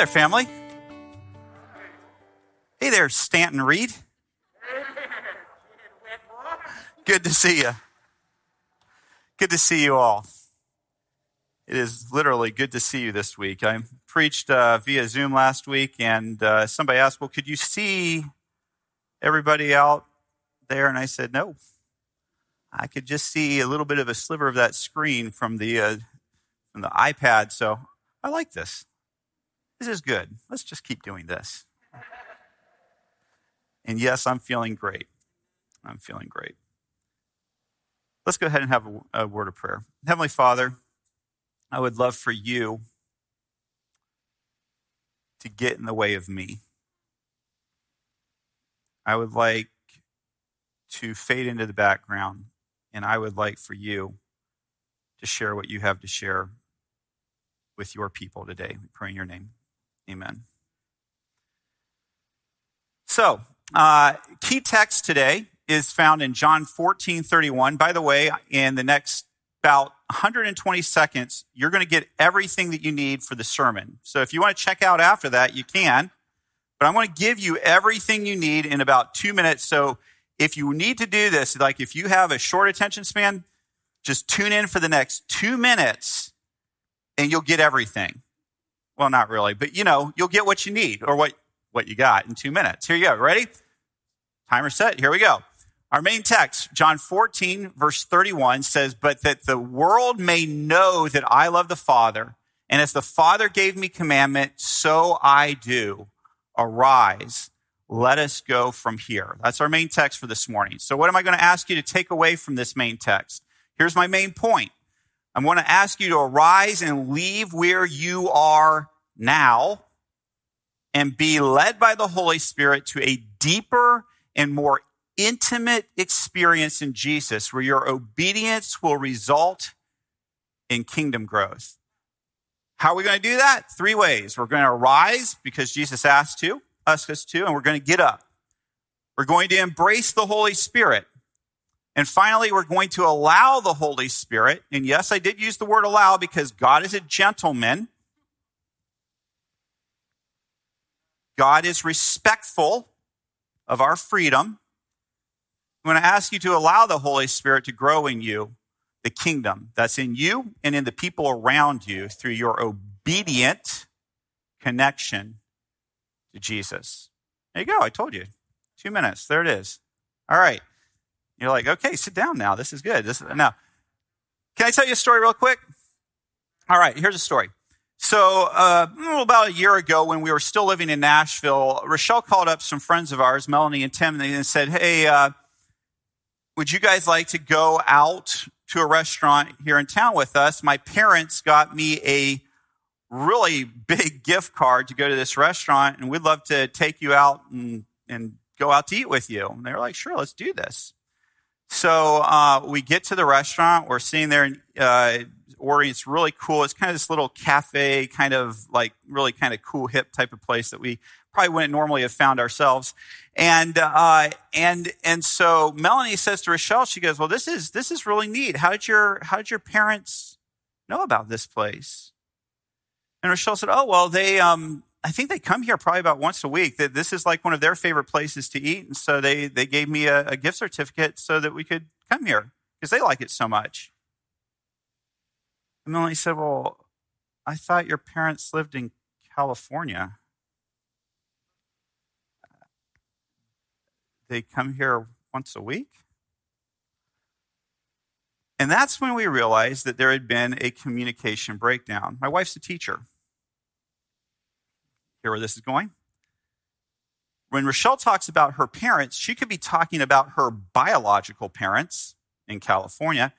There, family. Hey there, Stanton Reed. Good to see you. Good to see you all. It is literally good to see you this week. I preached uh, via Zoom last week, and uh, somebody asked, Well, could you see everybody out there? And I said, No. I could just see a little bit of a sliver of that screen from the, uh, from the iPad, so I like this. This is good. Let's just keep doing this. And yes, I'm feeling great. I'm feeling great. Let's go ahead and have a, a, word of prayer. Heavenly Father, I would love for you to get in the way of me. I would like to fade into the background, and I would like for you to share what you have to share with your people today. We pray in your name. Amen. So, uh, key text today is found in John 14 31. By the way, in the next about 120 seconds, you're going to get everything that you need for the sermon. So if you want to check out after that, you can. But I'm going to give you everything you need in about two minutes. So if you need to do this, like if you have a short attention span, just tune in for the next two minutes and you'll get everything. Well, not really, but you know, you'll get what you need or what, what you got in two minutes. Here you go. Ready? Timer set. Here we go. Our main text, John 14, verse 31 says, But that the world may know that I love the Father, and as the Father gave me commandment, so I do. Arise, let us go from here. That's our main text for this morning. So, what am I going to ask you to take away from this main text? Here's my main point I'm going to ask you to arise and leave where you are now and be led by the Holy Spirit to a deeper and more intimate experience in Jesus where your obedience will result in kingdom growth. How are we going to do that? Three ways. We're going to arise because Jesus asked to, us to, and we're going to get up. We're going to embrace the Holy Spirit. And finally, we're going to allow the Holy Spirit. And yes, I did use the word allow because God is a gentleman. God is respectful of our freedom. I'm going to ask you to allow the Holy Spirit to grow in you the kingdom that's in you and in the people around you through your obedient connection to Jesus. There you go. I told you. Two minutes. There it is. All right. You're like, okay, sit down now. This is good. This is, now, can I tell you a story real quick? All right, here's a story. So, uh, about a year ago, when we were still living in Nashville, Rochelle called up some friends of ours, Melanie and Tim, and said, Hey, uh, would you guys like to go out to a restaurant here in town with us? My parents got me a really big gift card to go to this restaurant, and we'd love to take you out and, and go out to eat with you. And they were like, Sure, let's do this. So uh, we get to the restaurant. We're sitting there uh, ordering. It's really cool. It's kind of this little cafe, kind of like really kind of cool, hip type of place that we probably wouldn't normally have found ourselves. And uh, and and so Melanie says to Rochelle, she goes, "Well, this is this is really neat. How did your how did your parents know about this place?" And Rochelle said, "Oh, well, they um, I think they come here probably about once a week. That this is like one of their favorite places to eat, and so they they gave me a, a gift certificate so that we could come here because they like it so much. And Melanie said, "Well, I thought your parents lived in California. They come here once a week." And that's when we realized that there had been a communication breakdown. My wife's a teacher. Hear where this is going? When Rochelle talks about her parents, she could be talking about her biological parents in California,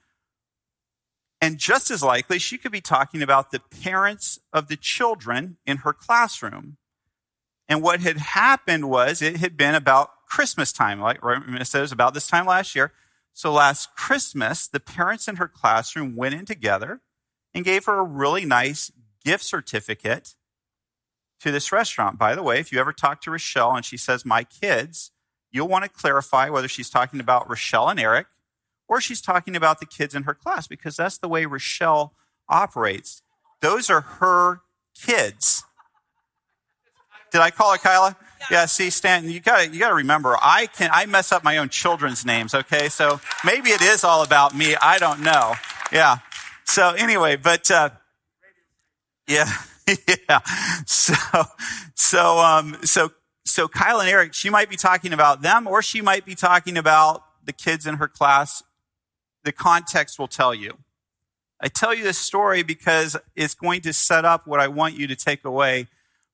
And just as likely, she could be talking about the parents of the children in her classroom. And what had happened was it had been about Christmas time, like said, it was about this time last year. So last Christmas, the parents in her classroom went in together and gave her a really nice gift certificate to this restaurant. By the way, if you ever talk to Rochelle and she says, my kids, you'll want to clarify whether she's talking about Rochelle and Eric or she's talking about the kids in her class because that's the way Rochelle operates. Those are her kids. Did I call it Kyla? Yeah, see, Stanton, you gotta, you gotta remember, I can, I mess up my own children's names, okay? So maybe it is all about me. I don't know. Yeah. So anyway, but, uh, yeah, yeah. So, so, um, so so Kyle and Eric, she might be talking about them or she might be talking about the kids in her class. The context will tell you. I tell you this story because it's going to set up what I want you to take away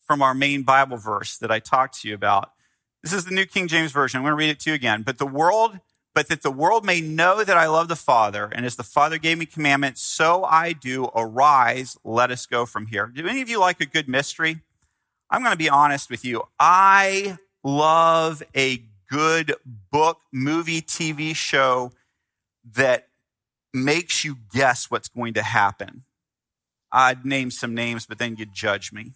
from our main Bible verse that I talked to you about. This is the New King James Version. I'm going to read it to you again. But the world, but that the world may know that I love the Father, and as the Father gave me commandments, so I do. Arise, let us go from here. Do any of you like a good mystery? I'm going to be honest with you. I love a good book, movie, TV show that makes you guess what's going to happen. I'd name some names, but then you'd judge me.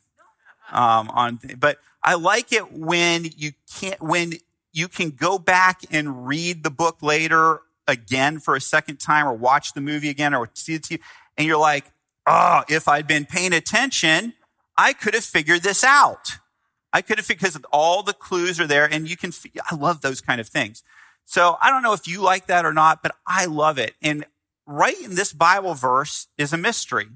Um, on, but I like it when you can't, when you can go back and read the book later again for a second time or watch the movie again or see it, and you're like, oh, if I'd been paying attention, I could have figured this out. I could have, because all the clues are there and you can, I love those kind of things. So I don't know if you like that or not, but I love it. And right in this Bible verse is a mystery.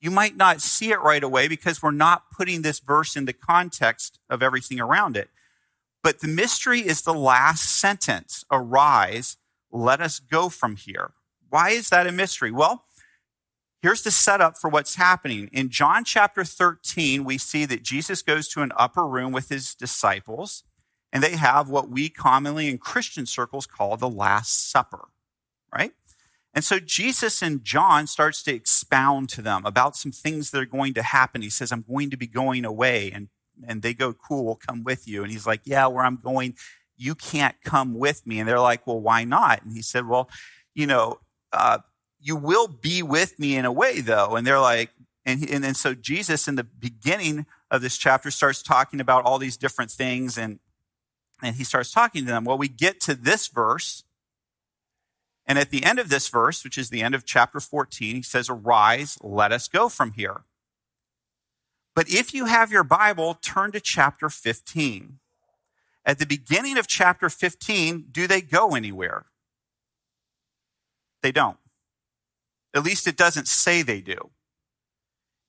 You might not see it right away because we're not putting this verse in the context of everything around it. But the mystery is the last sentence Arise, let us go from here. Why is that a mystery? Well, Here's the setup for what's happening. In John chapter 13, we see that Jesus goes to an upper room with his disciples, and they have what we commonly in Christian circles call the Last Supper, right? And so Jesus in John starts to expound to them about some things that are going to happen. He says, I'm going to be going away. And, and they go, Cool, we'll come with you. And he's like, Yeah, where I'm going, you can't come with me. And they're like, Well, why not? And he said, Well, you know, uh, you will be with me in a way though. And they're like, and, and then so Jesus in the beginning of this chapter starts talking about all these different things and, and he starts talking to them. Well, we get to this verse. And at the end of this verse, which is the end of chapter 14, he says, arise, let us go from here. But if you have your Bible, turn to chapter 15. At the beginning of chapter 15, do they go anywhere? They don't. At least it doesn't say they do.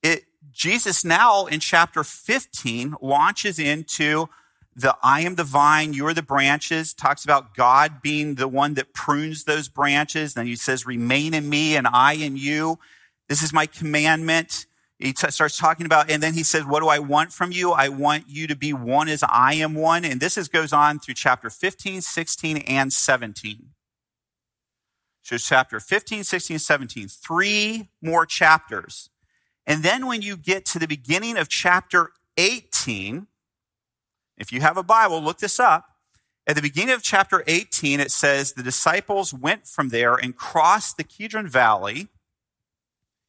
It, Jesus now in chapter 15 launches into the I am the vine, you're the branches, talks about God being the one that prunes those branches. Then he says, remain in me and I in you. This is my commandment. He t- starts talking about, and then he says, what do I want from you? I want you to be one as I am one. And this is, goes on through chapter 15, 16, and 17. So chapter 15, 16, 17, three more chapters. And then when you get to the beginning of chapter 18, if you have a Bible, look this up. At the beginning of chapter 18, it says the disciples went from there and crossed the Kidron Valley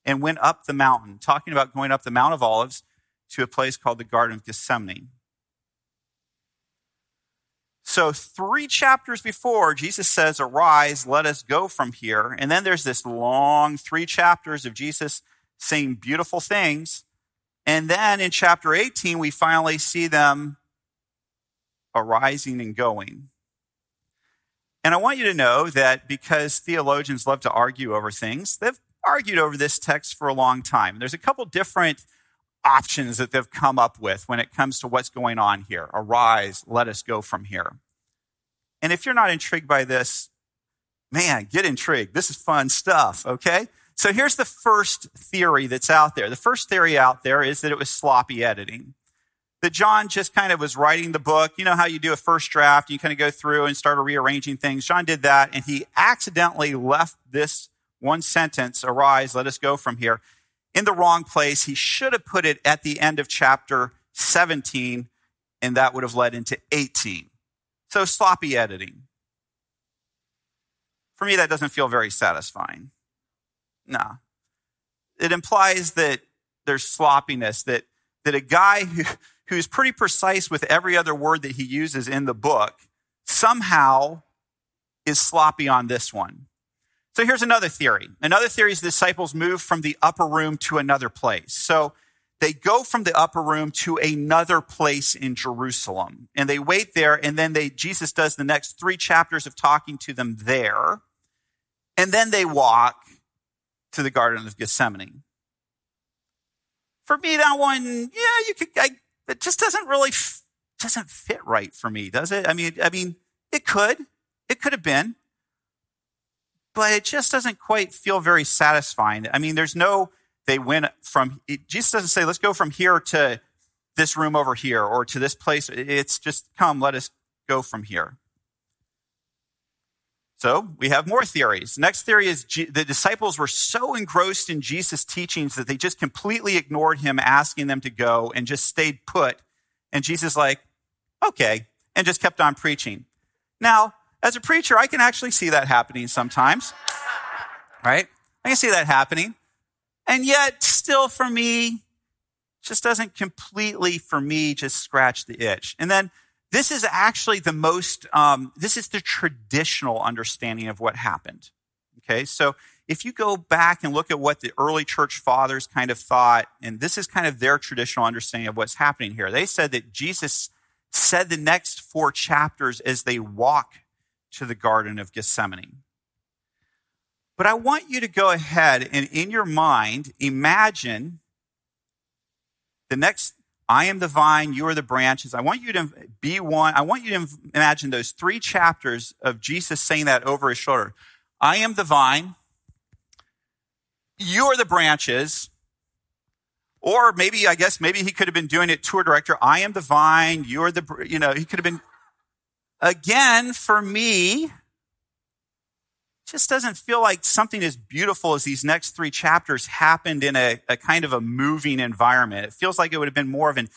and went up the mountain, talking about going up the Mount of Olives to a place called the Garden of Gethsemane. So, three chapters before, Jesus says, Arise, let us go from here. And then there's this long three chapters of Jesus saying beautiful things. And then in chapter 18, we finally see them arising and going. And I want you to know that because theologians love to argue over things, they've argued over this text for a long time. There's a couple different options that they've come up with when it comes to what's going on here. Arise, let us go from here. And if you're not intrigued by this, man, get intrigued. This is fun stuff, okay? So here's the first theory that's out there. The first theory out there is that it was sloppy editing. That John just kind of was writing the book. You know how you do a first draft, you kind of go through and start rearranging things. John did that, and he accidentally left this one sentence, arise, let us go from here, in the wrong place. He should have put it at the end of chapter 17, and that would have led into 18. So sloppy editing. For me, that doesn't feel very satisfying. No. It implies that there's sloppiness, that, that a guy who, who's pretty precise with every other word that he uses in the book somehow is sloppy on this one. So here's another theory. Another theory is the disciples move from the upper room to another place. So they go from the upper room to another place in Jerusalem and they wait there and then they Jesus does the next 3 chapters of talking to them there. And then they walk to the garden of Gethsemane. For me that one, yeah, you could I, it just doesn't really doesn't fit right for me, does it? I mean, I mean, it could. It could have been. But it just doesn't quite feel very satisfying. I mean, there's no, they went from, Jesus doesn't say, let's go from here to this room over here or to this place. It's just, come, let us go from here. So we have more theories. Next theory is the disciples were so engrossed in Jesus' teachings that they just completely ignored him asking them to go and just stayed put. And Jesus like, okay, and just kept on preaching. Now, as a preacher, I can actually see that happening sometimes, right? I can see that happening. And yet, still for me, just doesn't completely, for me, just scratch the itch. And then this is actually the most, um, this is the traditional understanding of what happened. Okay, so if you go back and look at what the early church fathers kind of thought, and this is kind of their traditional understanding of what's happening here, they said that Jesus said the next four chapters as they walk to the Garden of Gethsemane. But I want you to go ahead and in your mind imagine the next I am the vine, you are the branches. I want you to be one. I want you to imagine those three chapters of Jesus saying that over his shoulder. I am the vine, you are the branches. Or maybe, I guess, maybe he could have been doing it tour director. I am the vine, you are the, you know, he could have been again, for me, just doesn't feel like something as beautiful as these next three chapters happened in a, a, kind of a moving environment. It feels like it would have been more of an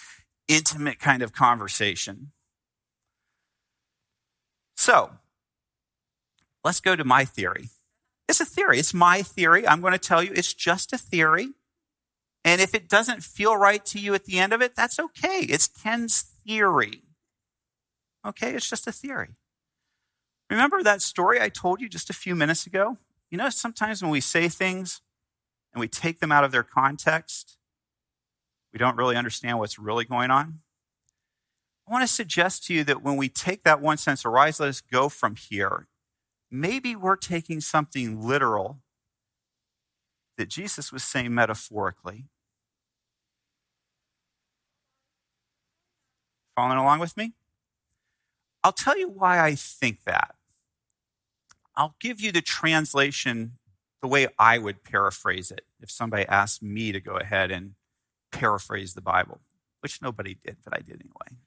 intimate kind of conversation. So, let's go to my theory. It's a theory. It's my theory. I'm going to tell you it's just a theory. And if it doesn't feel right to you at the end of it, that's okay. It's Ken's theory. Okay, it's just a theory. Remember that story I told you just a few minutes ago? You know, sometimes when we say things and we take them out of their context, we don't really understand what's really going on. I want to suggest to you that when we take that one sense, arise, let us go from here, maybe we're taking something literal that Jesus was saying metaphorically. Following along with me? I'll tell you why I think that. I'll give you the translation the way I would paraphrase it if somebody asked me to go ahead and paraphrase the Bible, which nobody did, but I did anyway.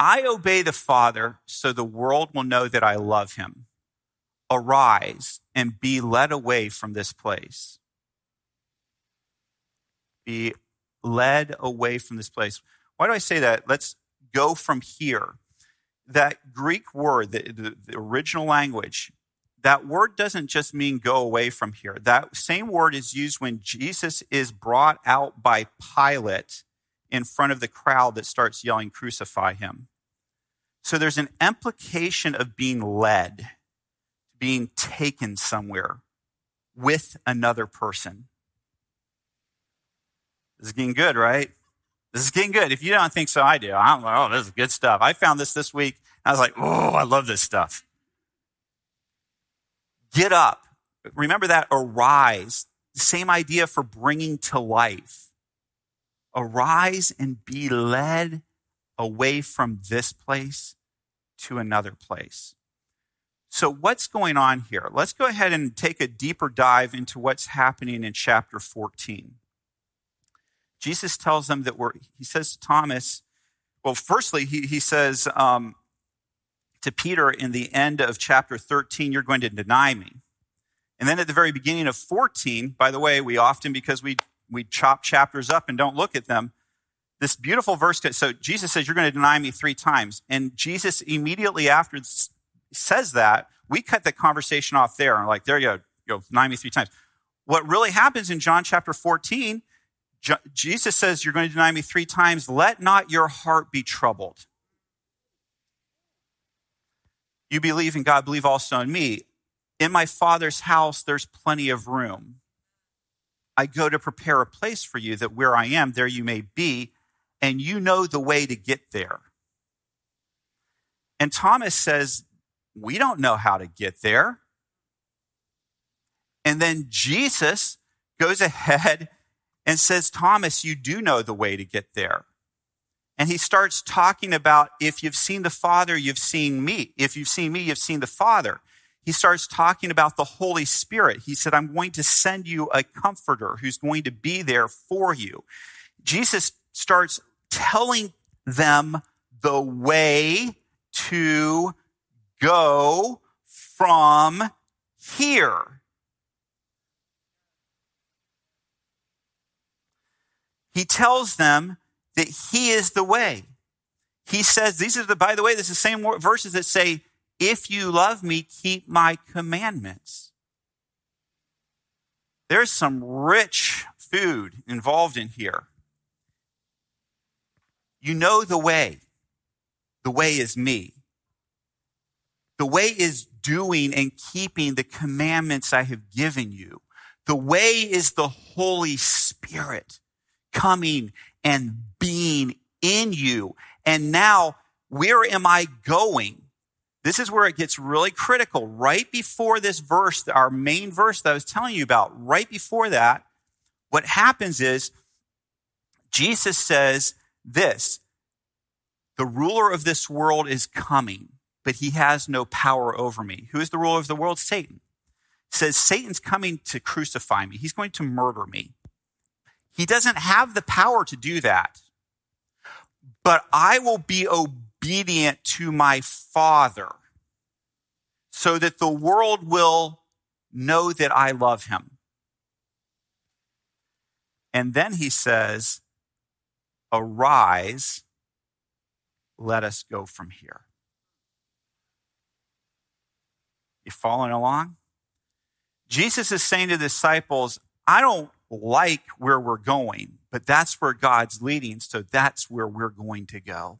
I obey the Father so the world will know that I love him. Arise and be led away from this place. Be led away from this place. Why do I say that? Let's go from here that Greek word, the, the, the, original language, that word doesn't just mean go away from here. That same word is used when Jesus is brought out by Pilate in front of the crowd that starts yelling, Crucify him. So there's an implication of being led, being taken somewhere with another person. This is getting good, right? This is getting good. If you don't think so, I do. I'm like, oh, this is good stuff. I found this this week. I was like, oh, I love this stuff. Get up. Remember that arise. Same idea for bringing to life. Arise and be led away from this place to another place. So, what's going on here? Let's go ahead and take a deeper dive into what's happening in chapter 14. Jesus tells them that we're, he says to Thomas, well, firstly, he, he says um, to Peter in the end of chapter 13, you're going to deny me. And then at the very beginning of 14, by the way, we often, because we, we chop chapters up and don't look at them, this beautiful verse. So Jesus says, You're going to deny me three times. And Jesus immediately after says that, we cut the conversation off there and like, there you go, you deny me three times. What really happens in John chapter 14, Jesus says, You're going to deny me three times. Let not your heart be troubled. You believe in God, believe also in me. In my Father's house, there's plenty of room. I go to prepare a place for you that where I am, there you may be, and you know the way to get there. And Thomas says, We don't know how to get there. And then Jesus goes ahead and says, Thomas, you do know the way to get there. And he starts talking about if you've seen the Father, you've seen me. If you've seen me, you've seen the Father. He starts talking about the Holy Spirit. He said, I'm going to send you a comforter who's going to be there for you. Jesus starts telling them the way to go from here. He tells them that he is the way. He says, these are the, by the way, this is the same verses that say, if you love me, keep my commandments. There's some rich food involved in here. You know the way. The way is me. The way is doing and keeping the commandments I have given you. The way is the Holy Spirit coming and being in you. And now, where am I going? This is where it gets really critical. Right before this verse, our main verse that I was telling you about, right before that, what happens is Jesus says this The ruler of this world is coming, but he has no power over me. Who is the ruler of the world? Satan. says Satan's coming to crucify me, he's going to murder me. He doesn't have the power to do that. But I will be obedient to my Father so that the world will know that I love him. And then he says, Arise, let us go from here. You following along? Jesus is saying to the disciples, I don't like where we're going, but that's where God's leading, so that's where we're going to go.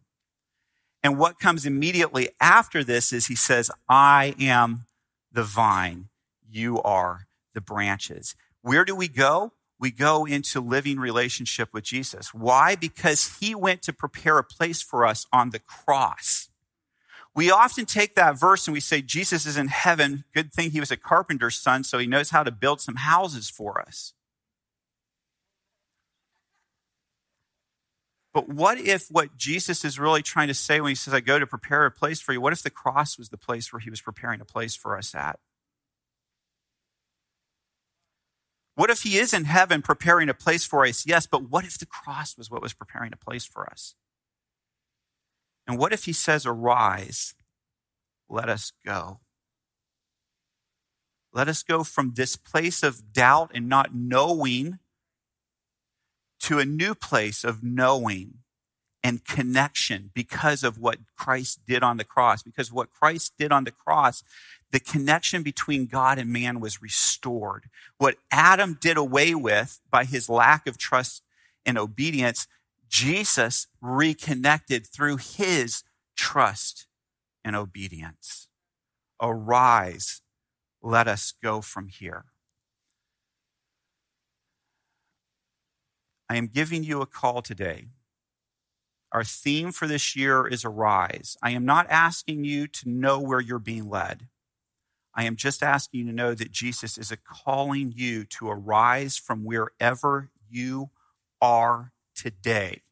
And what comes immediately after this is he says, I am the vine, you are the branches. Where do we go? We go into living relationship with Jesus. Why? Because he went to prepare a place for us on the cross. We often take that verse and we say, Jesus is in heaven. Good thing he was a carpenter's son, so he knows how to build some houses for us. But what if what Jesus is really trying to say when he says, I go to prepare a place for you, what if the cross was the place where he was preparing a place for us at? What if he is in heaven preparing a place for us? Yes, but what if the cross was what was preparing a place for us? And what if he says, Arise, let us go? Let us go from this place of doubt and not knowing to a new place of knowing and connection because of what Christ did on the cross. Because what Christ did on the cross, the connection between God and man was restored. What Adam did away with by his lack of trust and obedience, Jesus reconnected through his trust and obedience. Arise, let us go from here. I am giving you a call today. Our theme for this year is Arise. I am not asking you to know where you're being led. I am just asking you to know that Jesus is calling you to arise from wherever you are today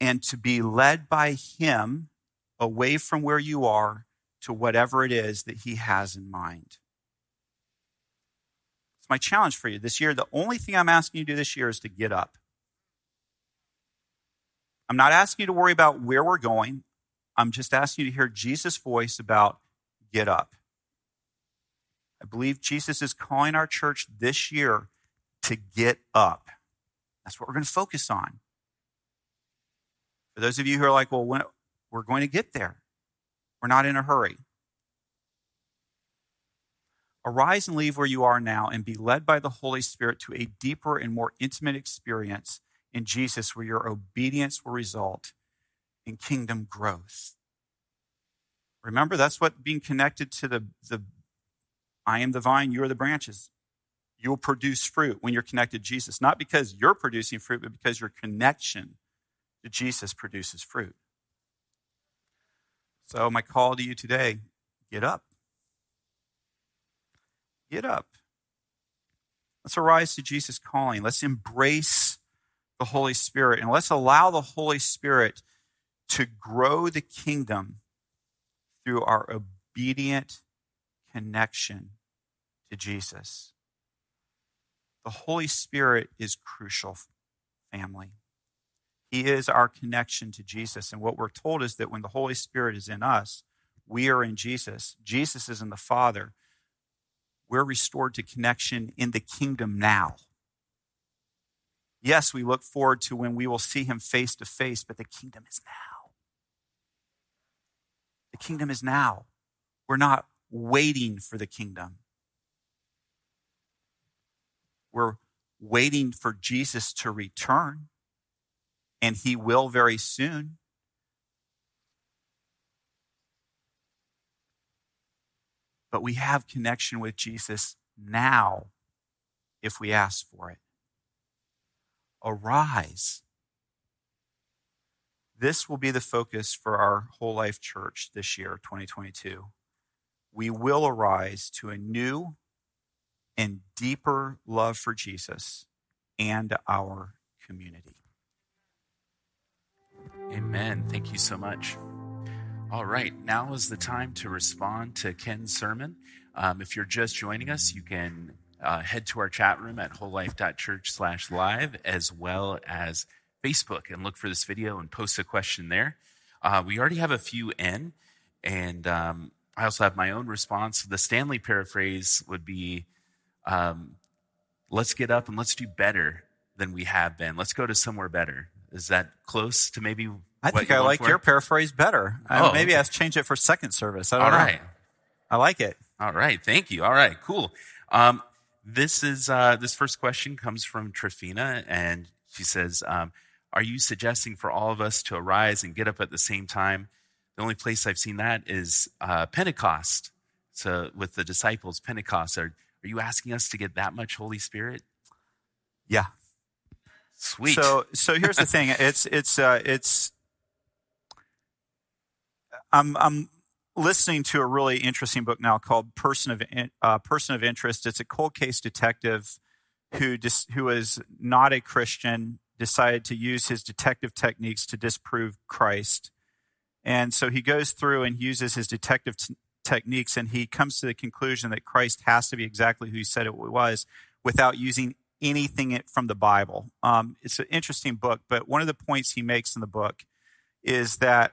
and to be led by Him away from where you are to whatever it is that He has in mind my challenge for you this year. The only thing I'm asking you to do this year is to get up. I'm not asking you to worry about where we're going. I'm just asking you to hear Jesus' voice about get up. I believe Jesus is calling our church this year to get up. That's what we're going to focus on. For those of you who are like, well, when, we're going to get there, we're not in a hurry. Arise and leave where you are now and be led by the Holy Spirit to a deeper and more intimate experience in Jesus where your obedience will result in kingdom growth. Remember, that's what being connected to the, the I am the vine, you are the branches. You'll produce fruit when you're connected to Jesus, not because you're producing fruit, but because your connection to Jesus produces fruit. So, my call to you today get up. Get up. Let's arise to Jesus' calling. Let's embrace the Holy Spirit and let's allow the Holy Spirit to grow the kingdom through our obedient connection to Jesus. The Holy Spirit is crucial, family. He is our connection to Jesus. And what we're told is that when the Holy Spirit is in us, we are in Jesus. Jesus is in the Father. We're restored to connection in the kingdom now. Yes, we look forward to when we will see him face to face, but the kingdom is now. The kingdom is now. We're not waiting for the kingdom. We're waiting for Jesus to return, and he will very soon. But we have connection with Jesus now if we ask for it. Arise. This will be the focus for our whole life church this year, 2022. We will arise to a new and deeper love for Jesus and our community. Amen. Thank you so much. All right, now is the time to respond to Ken's sermon. Um, if you're just joining us, you can uh, head to our chat room at wholelife.church slash live as well as Facebook and look for this video and post a question there. Uh, we already have a few in, and um, I also have my own response. The Stanley paraphrase would be um, let's get up and let's do better than we have been. Let's go to somewhere better. Is that close to maybe? I think I like for? your paraphrase better. Oh, maybe okay. I change it for second service. I don't All right. I like it. All right. Thank you. All right. Cool. Um, this is uh, this first question comes from Trifina, and she says, um, "Are you suggesting for all of us to arise and get up at the same time?" The only place I've seen that is uh, Pentecost. So with the disciples, Pentecost. Are are you asking us to get that much Holy Spirit? Yeah. Sweet. So so here's the thing. It's it's uh, it's. I'm I'm listening to a really interesting book now called Person of uh, Person of Interest. It's a cold case detective who dis, who is not a Christian decided to use his detective techniques to disprove Christ. And so he goes through and uses his detective t- techniques and he comes to the conclusion that Christ has to be exactly who he said it was without using anything from the Bible. Um, it's an interesting book, but one of the points he makes in the book is that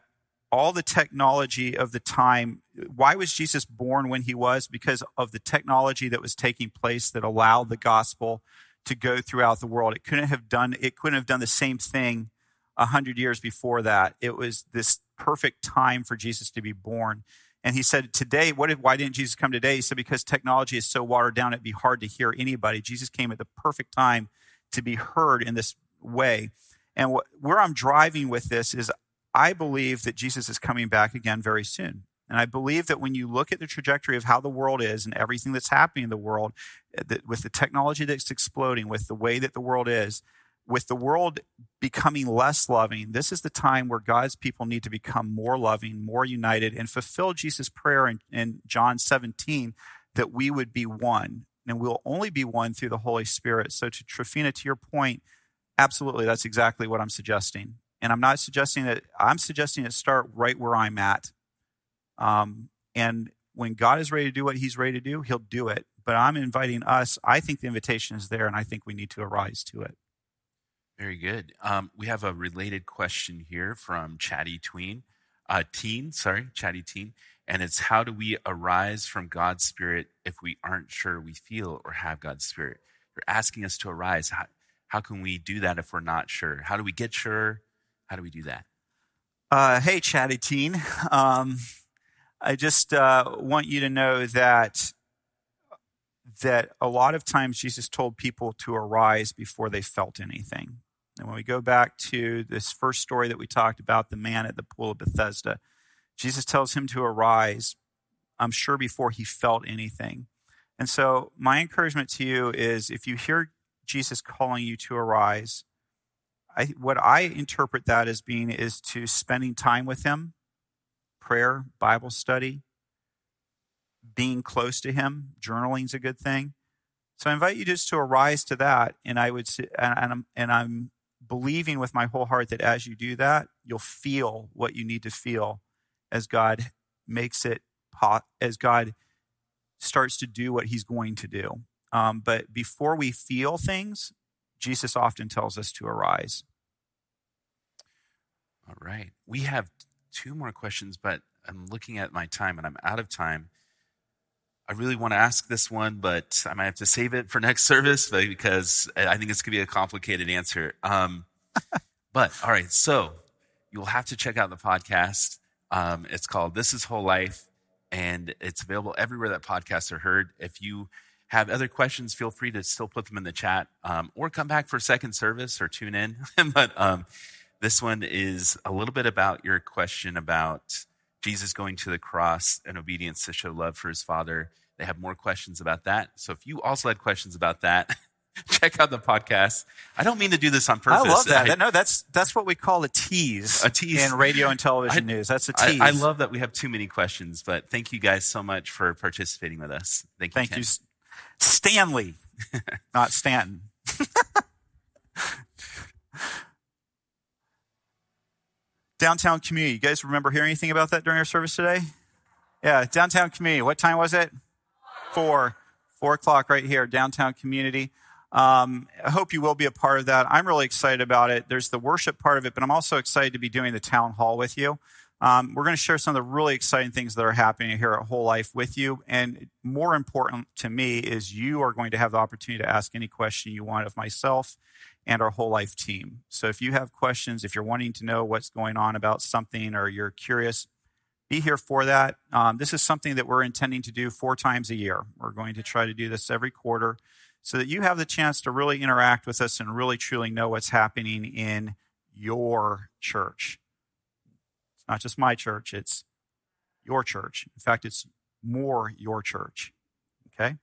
all the technology of the time, why was Jesus born when he was? Because of the technology that was taking place that allowed the gospel to go throughout the world. It couldn't have done, it couldn't have done the same thing a hundred years before that. It was this perfect time for Jesus to be born. And he said, Today, what why didn't Jesus come today? He said, Because technology is so watered down, it'd be hard to hear anybody. Jesus came at the perfect time to be heard in this way. And what, where I'm driving with this is I believe that Jesus is coming back again very soon. And I believe that when you look at the trajectory of how the world is and everything that's happening in the world, eh, that with the technology that's exploding, with the way that the world is, with the world becoming less loving, this is the time where God's people need to become more loving, more united, and fulfill Jesus' prayer in, in John 17 that we would be one. And we'll only be one through the Holy Spirit. So, to Trifina, to your point, absolutely, that's exactly what I'm suggesting. And I'm not suggesting that, I'm suggesting to start right where I'm at. Um, and when God is ready to do what he's ready to do, he'll do it. But I'm inviting us. I think the invitation is there, and I think we need to arise to it. Very good. Um, we have a related question here from Chatty Tween, uh, Teen, sorry, Chatty Teen. And it's how do we arise from God's Spirit if we aren't sure we feel or have God's Spirit? You're asking us to arise. How, how can we do that if we're not sure? How do we get sure? How do we do that? Uh, hey, chatty teen. Um, I just uh, want you to know that that a lot of times Jesus told people to arise before they felt anything. And when we go back to this first story that we talked about, the man at the pool of Bethesda, Jesus tells him to arise, I'm sure before he felt anything. And so, my encouragement to you is if you hear Jesus calling you to arise, I, what I interpret that as being is to spending time with him, prayer, Bible study, being close to him. Journaling is a good thing. So I invite you just to arise to that, and I would, and I'm, and I'm believing with my whole heart that as you do that, you'll feel what you need to feel as God makes it, as God starts to do what He's going to do. Um, but before we feel things, Jesus often tells us to arise. All right, we have two more questions, but I'm looking at my time, and I'm out of time. I really want to ask this one, but I might have to save it for next service because I think it's going to be a complicated answer. Um, but all right, so you'll have to check out the podcast. Um, it's called This is Whole Life, and it's available everywhere that podcasts are heard. If you have other questions, feel free to still put them in the chat um, or come back for second service or tune in. but um, this one is a little bit about your question about Jesus going to the cross and obedience to show love for his father. They have more questions about that. So if you also had questions about that, check out the podcast. I don't mean to do this on purpose. I love that. I, no, that's that's what we call a tease. A tease in radio and television I, news. That's a tease. I, I, love that we have too many questions, but thank you guys so much for participating with us. Thank you. Thank Ken. you, Stanley, not Stanton. downtown community. You guys remember hearing anything about that during our service today? Yeah, downtown community. What time was it? Four. Four o'clock right here, downtown community. Um, I hope you will be a part of that. I'm really excited about it. There's the worship part of it, but I'm also excited to be doing the town hall with you. Um, we're going to share some of the really exciting things that are happening here at Whole Life with you. And more important to me is you are going to have the opportunity to ask any question you want of myself and our whole life team. So if you have questions, if you're wanting to know what's going on about something or you're curious, be here for that. Um, this is something that we're intending to do four times a year. We're going to try to do this every quarter so that you have the chance to really interact with us and really truly know what's happening in your church. Not just my church, it's your church. In fact, it's more your church. Okay?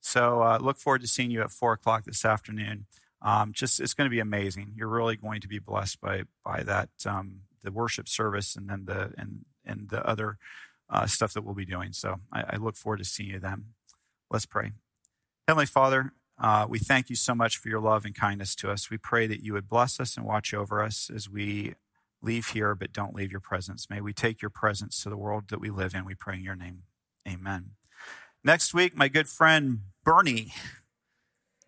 So uh, look forward to seeing you at 4 o'clock this afternoon um, just it's going to be amazing. You're really going to be blessed by by that um, the worship service and then the and and the other uh, stuff that we'll be doing. So I, I, look forward to seeing you then. Let's pray. Heavenly Father, uh, we thank you so much for your love and kindness to us. We pray that you would bless us and watch over us as we leave here, but don't leave your presence. May we take your presence to the world that we live in. We pray in your name. Amen. Next week, my good friend Bernie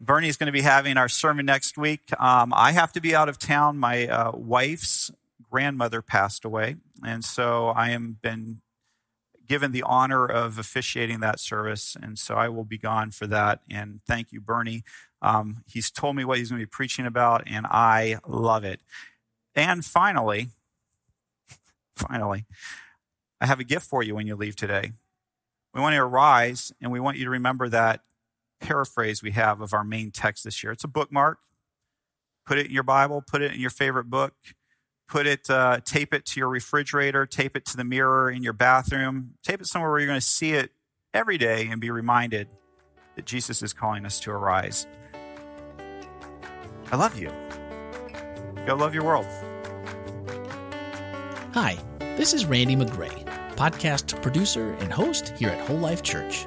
Bernie is going to be having our sermon next week. Um, I have to be out of town. My uh, wife's grandmother passed away, and so I am been given the honor of officiating that service, and so I will be gone for that. And thank you, Bernie. Um, he's told me what he's going to be preaching about, and I love it. And finally, finally, I have a gift for you when you leave today. We want to arise and we want you to remember that paraphrase we have of our main text this year. It's a bookmark. Put it in your Bible, put it in your favorite book, put it, uh, tape it to your refrigerator, tape it to the mirror in your bathroom, tape it somewhere where you're going to see it every day and be reminded that Jesus is calling us to arise. I love you. Go love your world. Hi, this is Randy McGray, podcast producer and host here at Whole Life Church.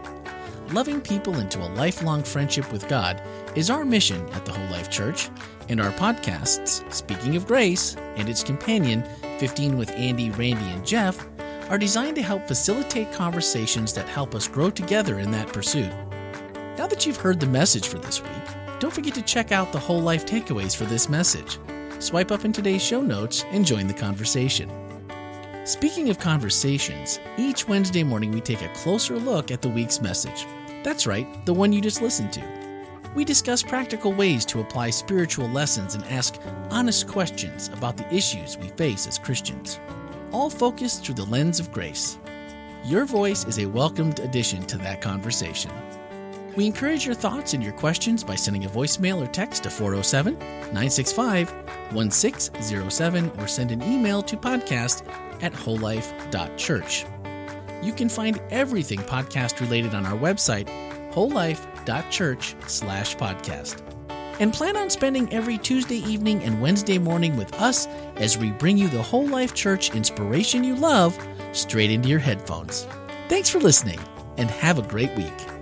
Loving people into a lifelong friendship with God is our mission at the Whole Life Church, and our podcasts, Speaking of Grace and its companion, 15 with Andy, Randy, and Jeff, are designed to help facilitate conversations that help us grow together in that pursuit. Now that you've heard the message for this week, don't forget to check out the whole life takeaways for this message. Swipe up in today's show notes and join the conversation. Speaking of conversations, each Wednesday morning we take a closer look at the week's message. That's right, the one you just listened to. We discuss practical ways to apply spiritual lessons and ask honest questions about the issues we face as Christians, all focused through the lens of grace. Your voice is a welcomed addition to that conversation. We encourage your thoughts and your questions by sending a voicemail or text to 407 965 1607 or send an email to podcast at wholelife.church. You can find everything podcast related on our website, wholelife.church slash podcast. And plan on spending every Tuesday evening and Wednesday morning with us as we bring you the Whole Life Church inspiration you love straight into your headphones. Thanks for listening and have a great week.